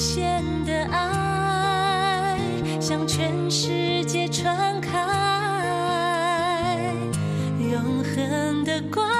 限的爱向全世界传开，永恒的光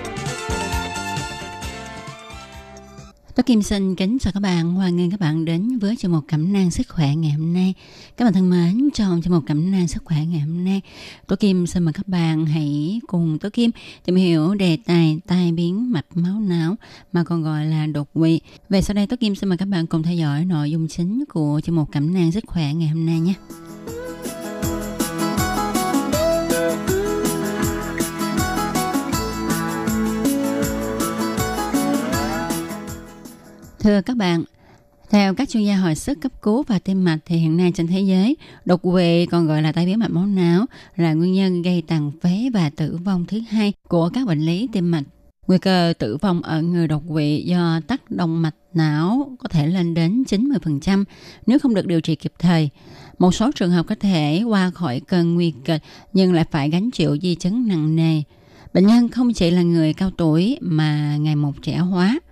Tôi Kim xin kính chào các bạn, hoan nghênh các bạn đến với chương mục cẩm nang sức khỏe ngày hôm nay. Các bạn thân mến, trong chương mục cẩm nang sức khỏe ngày hôm nay, Tôi Kim xin mời các bạn hãy cùng Tôi Kim tìm hiểu đề tài tai biến mạch máu não mà còn gọi là đột quỵ. Về sau đây Tôi Kim xin mời các bạn cùng theo dõi nội dung chính của chương mục cẩm nang sức khỏe ngày hôm nay nhé. Thưa các bạn, theo các chuyên gia hồi sức cấp cứu và tim mạch thì hiện nay trên thế giới, đột quỵ còn gọi là tai biến mạch máu não là nguyên nhân gây tàn phế và tử vong thứ hai của các bệnh lý tim mạch. Nguy cơ tử vong ở người đột quỵ do tắc động mạch não có thể lên đến 90% nếu không được điều trị kịp thời. Một số trường hợp có thể qua khỏi cơn nguy kịch nhưng lại phải gánh chịu di chứng nặng nề. Bệnh nhân không chỉ là người cao tuổi mà ngày một trẻ hóa –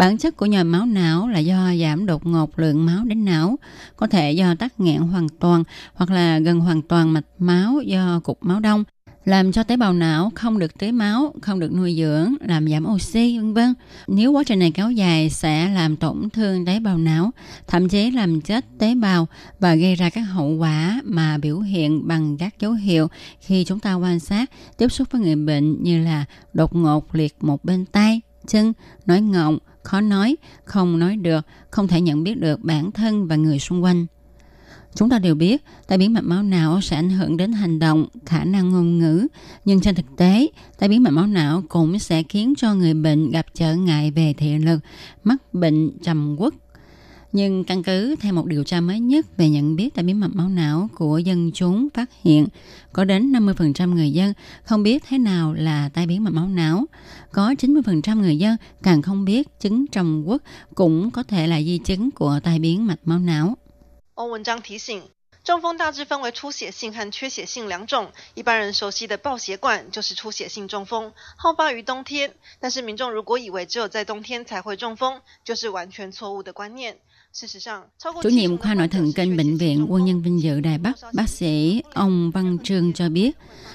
Bản chất của nhồi máu não là do giảm đột ngột lượng máu đến não, có thể do tắc nghẽn hoàn toàn hoặc là gần hoàn toàn mạch máu do cục máu đông, làm cho tế bào não không được tưới máu, không được nuôi dưỡng, làm giảm oxy, vân vân. Nếu quá trình này kéo dài sẽ làm tổn thương tế bào não, thậm chí làm chết tế bào và gây ra các hậu quả mà biểu hiện bằng các dấu hiệu khi chúng ta quan sát, tiếp xúc với người bệnh như là đột ngột liệt một bên tay, chân, nói ngọng, khó nói, không nói được, không thể nhận biết được bản thân và người xung quanh. Chúng ta đều biết tai biến mạch máu não sẽ ảnh hưởng đến hành động, khả năng ngôn ngữ, nhưng trên thực tế, tai biến mạch máu não cũng sẽ khiến cho người bệnh gặp trở ngại về thị lực, mắc bệnh trầm quốc nhưng căn cứ theo một điều tra mới nhất về nhận biết tai biến mạch máu não của dân chúng phát hiện, có đến 50% người dân không biết thế nào là tai biến mạch máu não. Có 90% người dân càng không biết chứng trầm quốc cũng có thể là di chứng của tai biến mạch máu não. 中风大致分为出血性和缺血性两种。一般人熟悉的爆血管就是出血性中风，好发于冬天。但是民众如果以为只有在冬天才会中风，就是完全错误的观念。Chủ nhiệm khoa nội thần kinh bệnh viện Quân nhân Vinh Dự Đài Bắc, bác sĩ ông Văn Trương cho biết,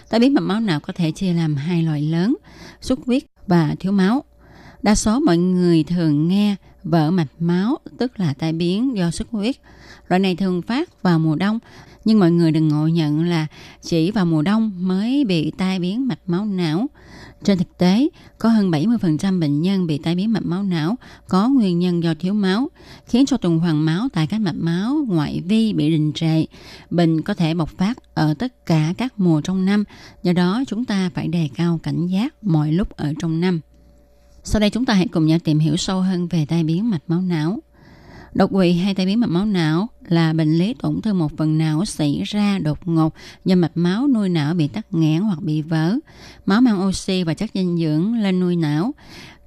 tai biến mạch máu não có thể chia làm hai loại lớn, xuất huyết và thiếu máu. Đa số mọi người thường nghe vỡ mạch máu, tức là tai biến do xuất huyết. Loại này thường phát vào mùa đông, nhưng mọi người đừng ngộ nhận là chỉ vào mùa đông mới bị tai biến mạch máu não. Trên thực tế, có hơn 70% bệnh nhân bị tai biến mạch máu não có nguyên nhân do thiếu máu, khiến cho tuần hoàn máu tại các mạch máu ngoại vi bị đình trệ. Bệnh có thể bộc phát ở tất cả các mùa trong năm, do đó chúng ta phải đề cao cảnh giác mọi lúc ở trong năm. Sau đây chúng ta hãy cùng nhau tìm hiểu sâu hơn về tai biến mạch máu não. Đột quỵ hay tai biến mạch máu não là bệnh lý tổn thương một phần não xảy ra đột ngột do mạch máu nuôi não bị tắc nghẽn hoặc bị vỡ. Máu mang oxy và chất dinh dưỡng lên nuôi não.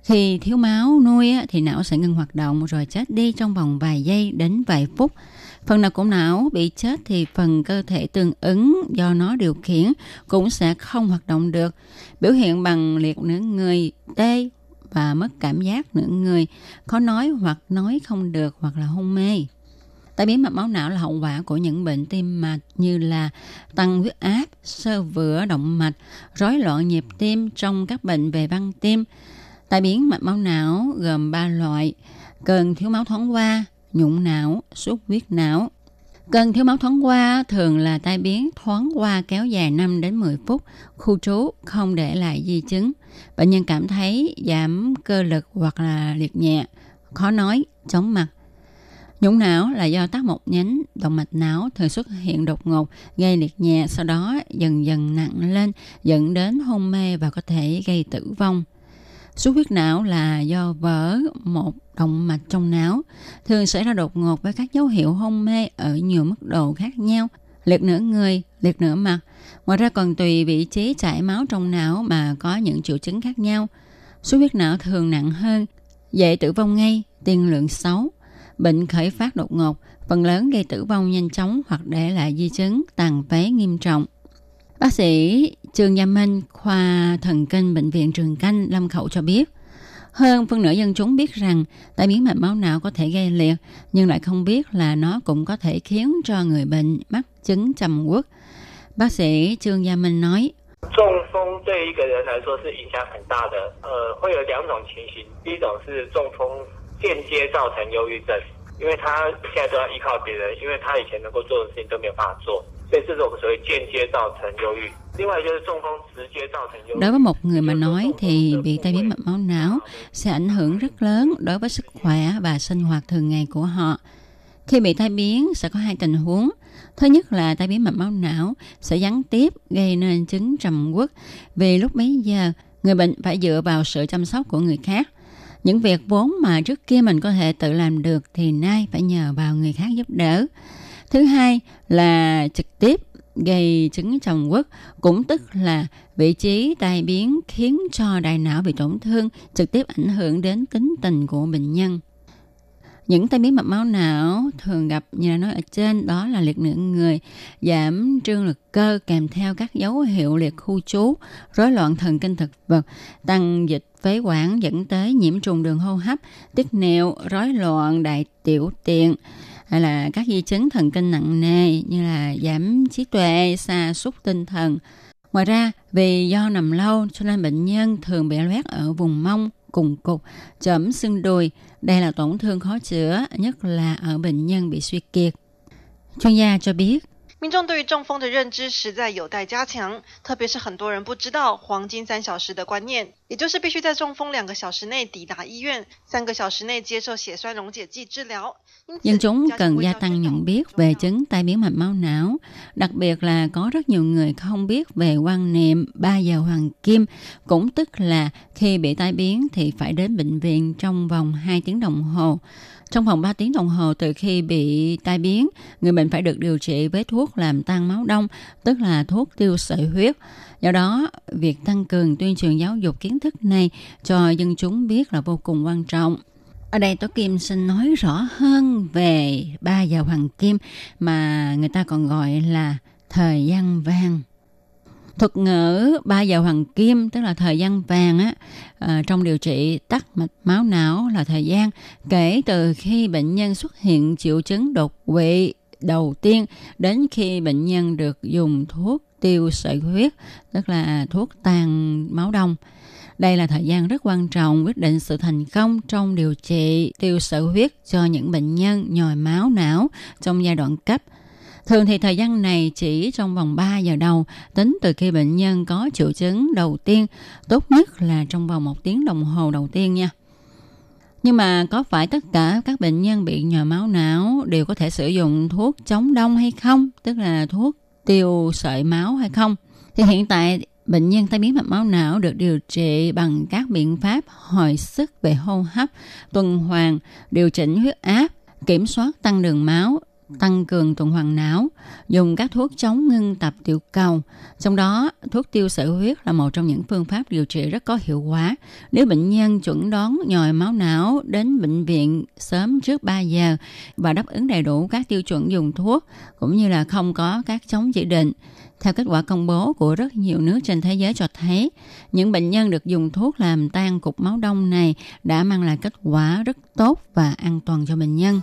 Khi thiếu máu nuôi thì não sẽ ngừng hoạt động rồi chết đi trong vòng vài giây đến vài phút. Phần nào của não bị chết thì phần cơ thể tương ứng do nó điều khiển cũng sẽ không hoạt động được. Biểu hiện bằng liệt nửa người, tê, và mất cảm giác nửa người, khó nói hoặc nói không được hoặc là hôn mê. Tai biến mạch máu não là hậu quả của những bệnh tim mạch như là tăng huyết áp, sơ vữa động mạch, rối loạn nhịp tim trong các bệnh về văn tim. Tai biến mạch máu não gồm 3 loại: cơn thiếu máu thoáng qua, nhũng não, xuất huyết não. Cơn thiếu máu thoáng qua thường là tai biến thoáng qua kéo dài 5 đến 10 phút, khu trú không để lại di chứng. Bệnh nhân cảm thấy giảm cơ lực hoặc là liệt nhẹ, khó nói, chóng mặt. Nhũng não là do tắc một nhánh động mạch não thường xuất hiện đột ngột, gây liệt nhẹ, sau đó dần dần nặng lên, dẫn đến hôn mê và có thể gây tử vong. Xuất huyết não là do vỡ một động mạch trong não, thường xảy ra đột ngột với các dấu hiệu hôn mê ở nhiều mức độ khác nhau, liệt nửa người, liệt nửa mặt. Ngoài ra còn tùy vị trí chảy máu trong não mà có những triệu chứng khác nhau. Xuất huyết não thường nặng hơn, dễ tử vong ngay, tiên lượng xấu. Bệnh khởi phát đột ngột, phần lớn gây tử vong nhanh chóng hoặc để lại di chứng tàn phế nghiêm trọng. Bác sĩ Trương Gia Minh, khoa thần kinh bệnh viện Trường Canh, Lâm Khẩu cho biết, hơn phân nửa dân chúng biết rằng tai biến mạch máu não có thể gây liệt, nhưng lại không biết là nó cũng có thể khiến cho người bệnh mắc chứng trầm uất. Bác sĩ Trương Gia Minh nói, 中风对一个人来说是影响很大的，呃，会有两种情形。第一种是中风间接造成忧郁症，因为他现在都要依靠别人，因为他以前能够做的事情都没有办法做， 所以这是我们所谓间接造成忧郁。另外就是中风直接造成忧郁。 Đối với một người mà nói thì bị tai biến mạch máu não sẽ ảnh hưởng rất lớn đối với sức khỏe và sinh hoạt thường ngày của họ. Khi bị tai biến sẽ có hai tình huống. Thứ nhất là tai biến mạch máu não sẽ gián tiếp gây nên chứng trầm uất vì lúc bấy giờ người bệnh phải dựa vào sự chăm sóc của người khác. Những việc vốn mà trước kia mình có thể tự làm được thì nay phải nhờ vào người khác giúp đỡ. Thứ hai là trực tiếp gây chứng trầm quốc cũng tức là vị trí tai biến khiến cho đại não bị tổn thương, trực tiếp ảnh hưởng đến tính tình của bệnh nhân. Những tai biến mạch máu não thường gặp như là nói ở trên đó là liệt nửa người, giảm trương lực cơ kèm theo các dấu hiệu liệt khu trú, rối loạn thần kinh thực vật, tăng dịch phế quản dẫn tới nhiễm trùng đường hô hấp, tiết niệu, rối loạn đại tiểu tiện, hay là các di chứng thần kinh nặng nề như là giảm trí tuệ, sa sút tinh thần. Ngoài ra, vì do nằm lâu cho nên bệnh nhân thường bị loét ở vùng mông, cùng cục, chẩm xương đùi. Đây là tổn thương khó chữa, nhất là ở bệnh nhân bị suy kiệt. Chuyên gia cho biết, 民众对于中风的认知实在有待加强，特别是很多人不知道黄金三小时的观念， 也就是必须在中风两个小时内抵达医院，三个小时内接受血栓溶解剂治疗。因此 dân chúng 家庭 cần 卫 gia 教 tăng 宣导 nhận 很 biết 重 về 要 chứng tai biến mạch máu não. Đặc biệt là có rất nhiều người không biết về quan niệm 3 giờ hoàng kim, cũng tức là khi bị tai biến thì phải đến bệnh viện trong vòng 2 tiếng đồng hồ. Trong vòng 3 tiếng đồng hồ từ khi bị tai biến, người bệnh phải được điều trị với thuốc làm tan máu đông, tức là thuốc tiêu sợi huyết. Do đó, việc tăng cường tuyên truyền giáo dục kiến thức này cho dân chúng biết là vô cùng quan trọng. Ở đây Tố Kim xin nói rõ hơn về ba giờ hoàng kim mà người ta còn gọi là thời gian vàng. Thuật ngữ ba giờ hoàng kim tức là thời gian vàng á à, trong điều trị tắc mạch máu não là thời gian kể từ khi bệnh nhân xuất hiện triệu chứng đột quỵ đầu tiên đến khi bệnh nhân được dùng thuốc tiêu sợi huyết tức là thuốc tan máu đông. Đây là thời gian rất quan trọng quyết định sự thành công trong điều trị tiêu sợi huyết cho những bệnh nhân nhồi máu não trong giai đoạn cấp. Thường thì thời gian này chỉ trong vòng 3 giờ đầu, tính từ khi bệnh nhân có triệu chứng đầu tiên, tốt nhất là trong vòng một tiếng đồng hồ đầu tiên nha. Nhưng mà có phải tất cả các bệnh nhân bị nhồi máu não đều có thể sử dụng thuốc chống đông hay không? Tức là thuốc tiêu sợi máu hay không? Thì hiện tại bệnh nhân tai biến mạch máu não được điều trị bằng các biện pháp hồi sức về hô hấp, tuần hoàn, điều chỉnh huyết áp, kiểm soát tăng đường máu, tăng cường tuần hoàn não, dùng các thuốc chống ngưng tập tiểu cầu. Trong đó, thuốc tiêu sợi huyết là một trong những phương pháp điều trị rất có hiệu quả. Nếu bệnh nhân chuẩn đoán nhồi máu não đến bệnh viện sớm trước 3 giờ và đáp ứng đầy đủ các tiêu chuẩn dùng thuốc, cũng như là không có các chống chỉ định, theo kết quả công bố của rất nhiều nước trên thế giới cho thấy, những bệnh nhân được dùng thuốc làm tan cục máu đông này đã mang lại kết quả rất tốt và an toàn cho bệnh nhân.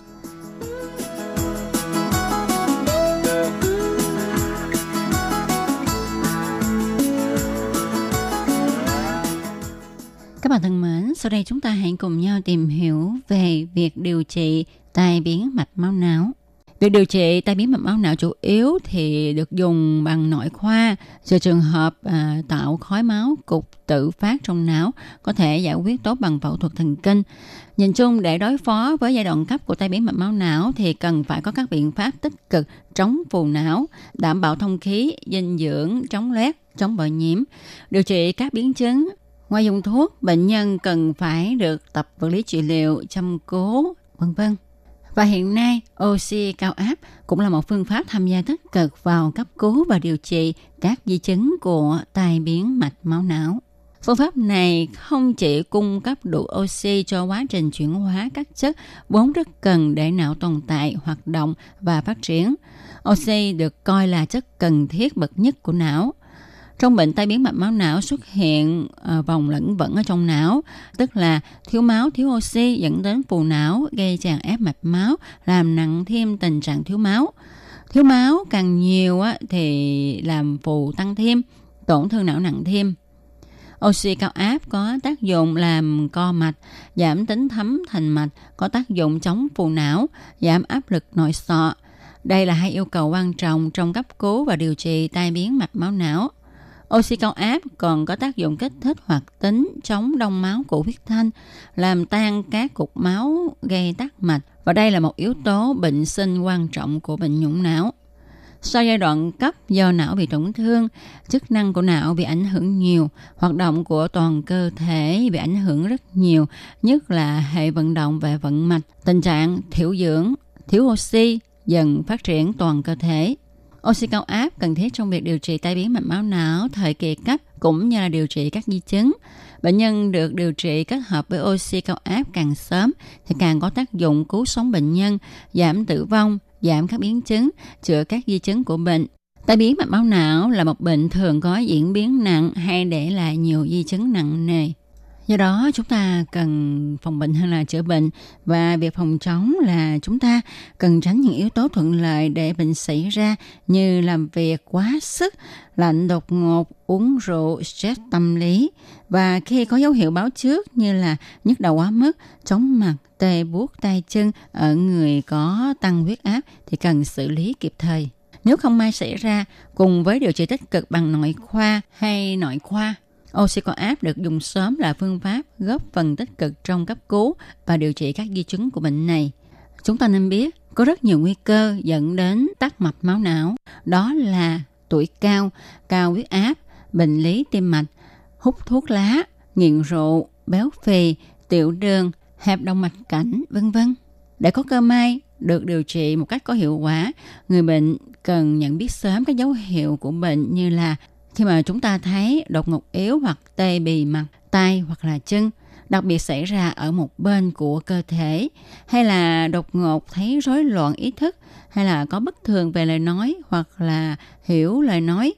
Các bạn thân mến, sau đây chúng ta hãy cùng nhau tìm hiểu về việc điều trị tai biến mạch máu não. Việc điều trị tai biến mạch máu não chủ yếu thì được dùng bằng nội khoa. cho trường hợp à, tạo khói máu cục tự phát trong não có thể giải quyết tốt bằng phẫu thuật thần kinh. Nhìn chung để đối phó với giai đoạn cấp của tai biến mạch máu não thì cần phải có các biện pháp tích cực chống phù não, đảm bảo thông khí, dinh dưỡng, chống loét, chống bội nhiễm, điều trị các biến chứng. Ngoài dùng thuốc, bệnh nhân cần phải được tập vật lý trị liệu, chăm cố, vân vân. Và hiện nay, oxy cao áp cũng là một phương pháp tham gia tích cực vào cấp cứu và điều trị các di chứng của tai biến mạch máu não. Phương pháp này không chỉ cung cấp đủ oxy cho quá trình chuyển hóa các chất vốn rất cần để não tồn tại, hoạt động và phát triển. Oxy được coi là chất cần thiết bậc nhất của não – trong bệnh tai biến mạch máu não xuất hiện uh, vòng lẫn vẫn ở trong não, tức là thiếu máu, thiếu oxy dẫn đến phù não, gây tràn ép mạch máu, làm nặng thêm tình trạng thiếu máu. Thiếu máu càng nhiều á, thì làm phù tăng thêm, tổn thương não nặng thêm. Oxy cao áp có tác dụng làm co mạch, giảm tính thấm thành mạch, có tác dụng chống phù não, giảm áp lực nội sọ. Đây là hai yêu cầu quan trọng trong cấp cứu và điều trị tai biến mạch máu não. Oxy cao áp còn có tác dụng kích thích hoạt tính chống đông máu của huyết thanh, làm tan các cục máu gây tắc mạch và đây là một yếu tố bệnh sinh quan trọng của bệnh nhũng não. Sau giai đoạn cấp do não bị tổn thương, chức năng của não bị ảnh hưởng nhiều, hoạt động của toàn cơ thể bị ảnh hưởng rất nhiều, nhất là hệ vận động và vận mạch. Tình trạng thiểu dưỡng, thiếu oxy dần phát triển toàn cơ thể. Oxy cao áp cần thiết trong việc điều trị tai biến mạch máu não thời kỳ cấp cũng như là điều trị các di chứng. Bệnh nhân được điều trị kết hợp với oxy cao áp càng sớm thì càng có tác dụng cứu sống bệnh nhân, giảm tử vong, giảm các biến chứng, chữa các di chứng của bệnh. Tai biến mạch máu não là một bệnh thường có diễn biến nặng hay để lại nhiều di chứng nặng nề. Do đó chúng ta cần phòng bệnh hơn là chữa bệnh và việc phòng chống là chúng ta cần tránh những yếu tố thuận lợi để bệnh xảy ra như làm việc quá sức, lạnh đột ngột, uống rượu, stress tâm lý và khi có dấu hiệu báo trước như là nhức đầu quá mức, chóng mặt, tê buốt tay chân ở người có tăng huyết áp thì cần xử lý kịp thời. Nếu không may xảy ra cùng với điều trị tích cực bằng nội khoa hay nội khoa Oxycoap được dùng sớm là phương pháp góp phần tích cực trong cấp cứu và điều trị các di chứng của bệnh này. Chúng ta nên biết có rất nhiều nguy cơ dẫn đến tắc mạch máu não, đó là tuổi cao, cao huyết áp, bệnh lý tim mạch, hút thuốc lá, nghiện rượu, béo phì, tiểu đường, hẹp động mạch cảnh, vân vân. Để có cơ may được điều trị một cách có hiệu quả, người bệnh cần nhận biết sớm các dấu hiệu của bệnh như là khi mà chúng ta thấy đột ngột yếu hoặc tê bì mặt, tay hoặc là chân, đặc biệt xảy ra ở một bên của cơ thể, hay là đột ngột thấy rối loạn ý thức, hay là có bất thường về lời nói hoặc là hiểu lời nói,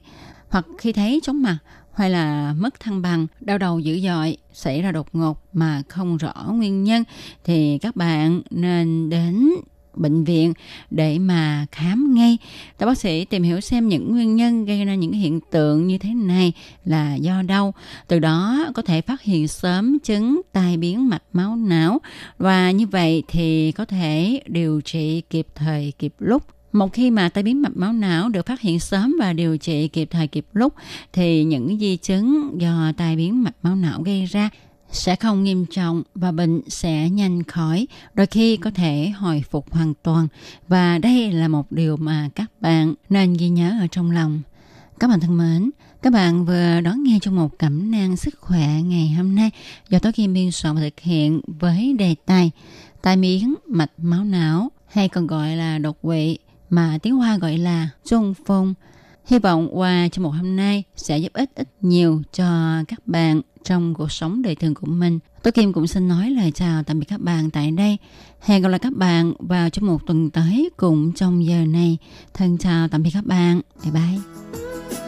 hoặc khi thấy chóng mặt hay là mất thăng bằng, đau đầu dữ dội, xảy ra đột ngột mà không rõ nguyên nhân thì các bạn nên đến bệnh viện để mà khám ngay. Các bác sĩ tìm hiểu xem những nguyên nhân gây ra những hiện tượng như thế này là do đâu. Từ đó có thể phát hiện sớm chứng tai biến mạch máu não và như vậy thì có thể điều trị kịp thời kịp lúc một khi mà tai biến mạch máu não được phát hiện sớm và điều trị kịp thời kịp lúc, thì những di chứng do tai biến mạch máu não gây ra sẽ không nghiêm trọng và bệnh sẽ nhanh khỏi, đôi khi có thể hồi phục hoàn toàn. Và đây là một điều mà các bạn nên ghi nhớ ở trong lòng. Các bạn thân mến, các bạn vừa đón nghe trong một cẩm nang sức khỏe ngày hôm nay do Tố Kim biên soạn và thực hiện với đề tài tai miếng mạch máu não hay còn gọi là đột quỵ mà tiếng Hoa gọi là trung phong. Hy vọng qua trong một hôm nay sẽ giúp ích ít nhiều cho các bạn trong cuộc sống đời thường của mình. Tôi Kim cũng xin nói lời chào tạm biệt các bạn tại đây. Hẹn gặp lại các bạn vào trong một tuần tới cùng trong giờ này. Thân chào tạm biệt các bạn. Bye bye.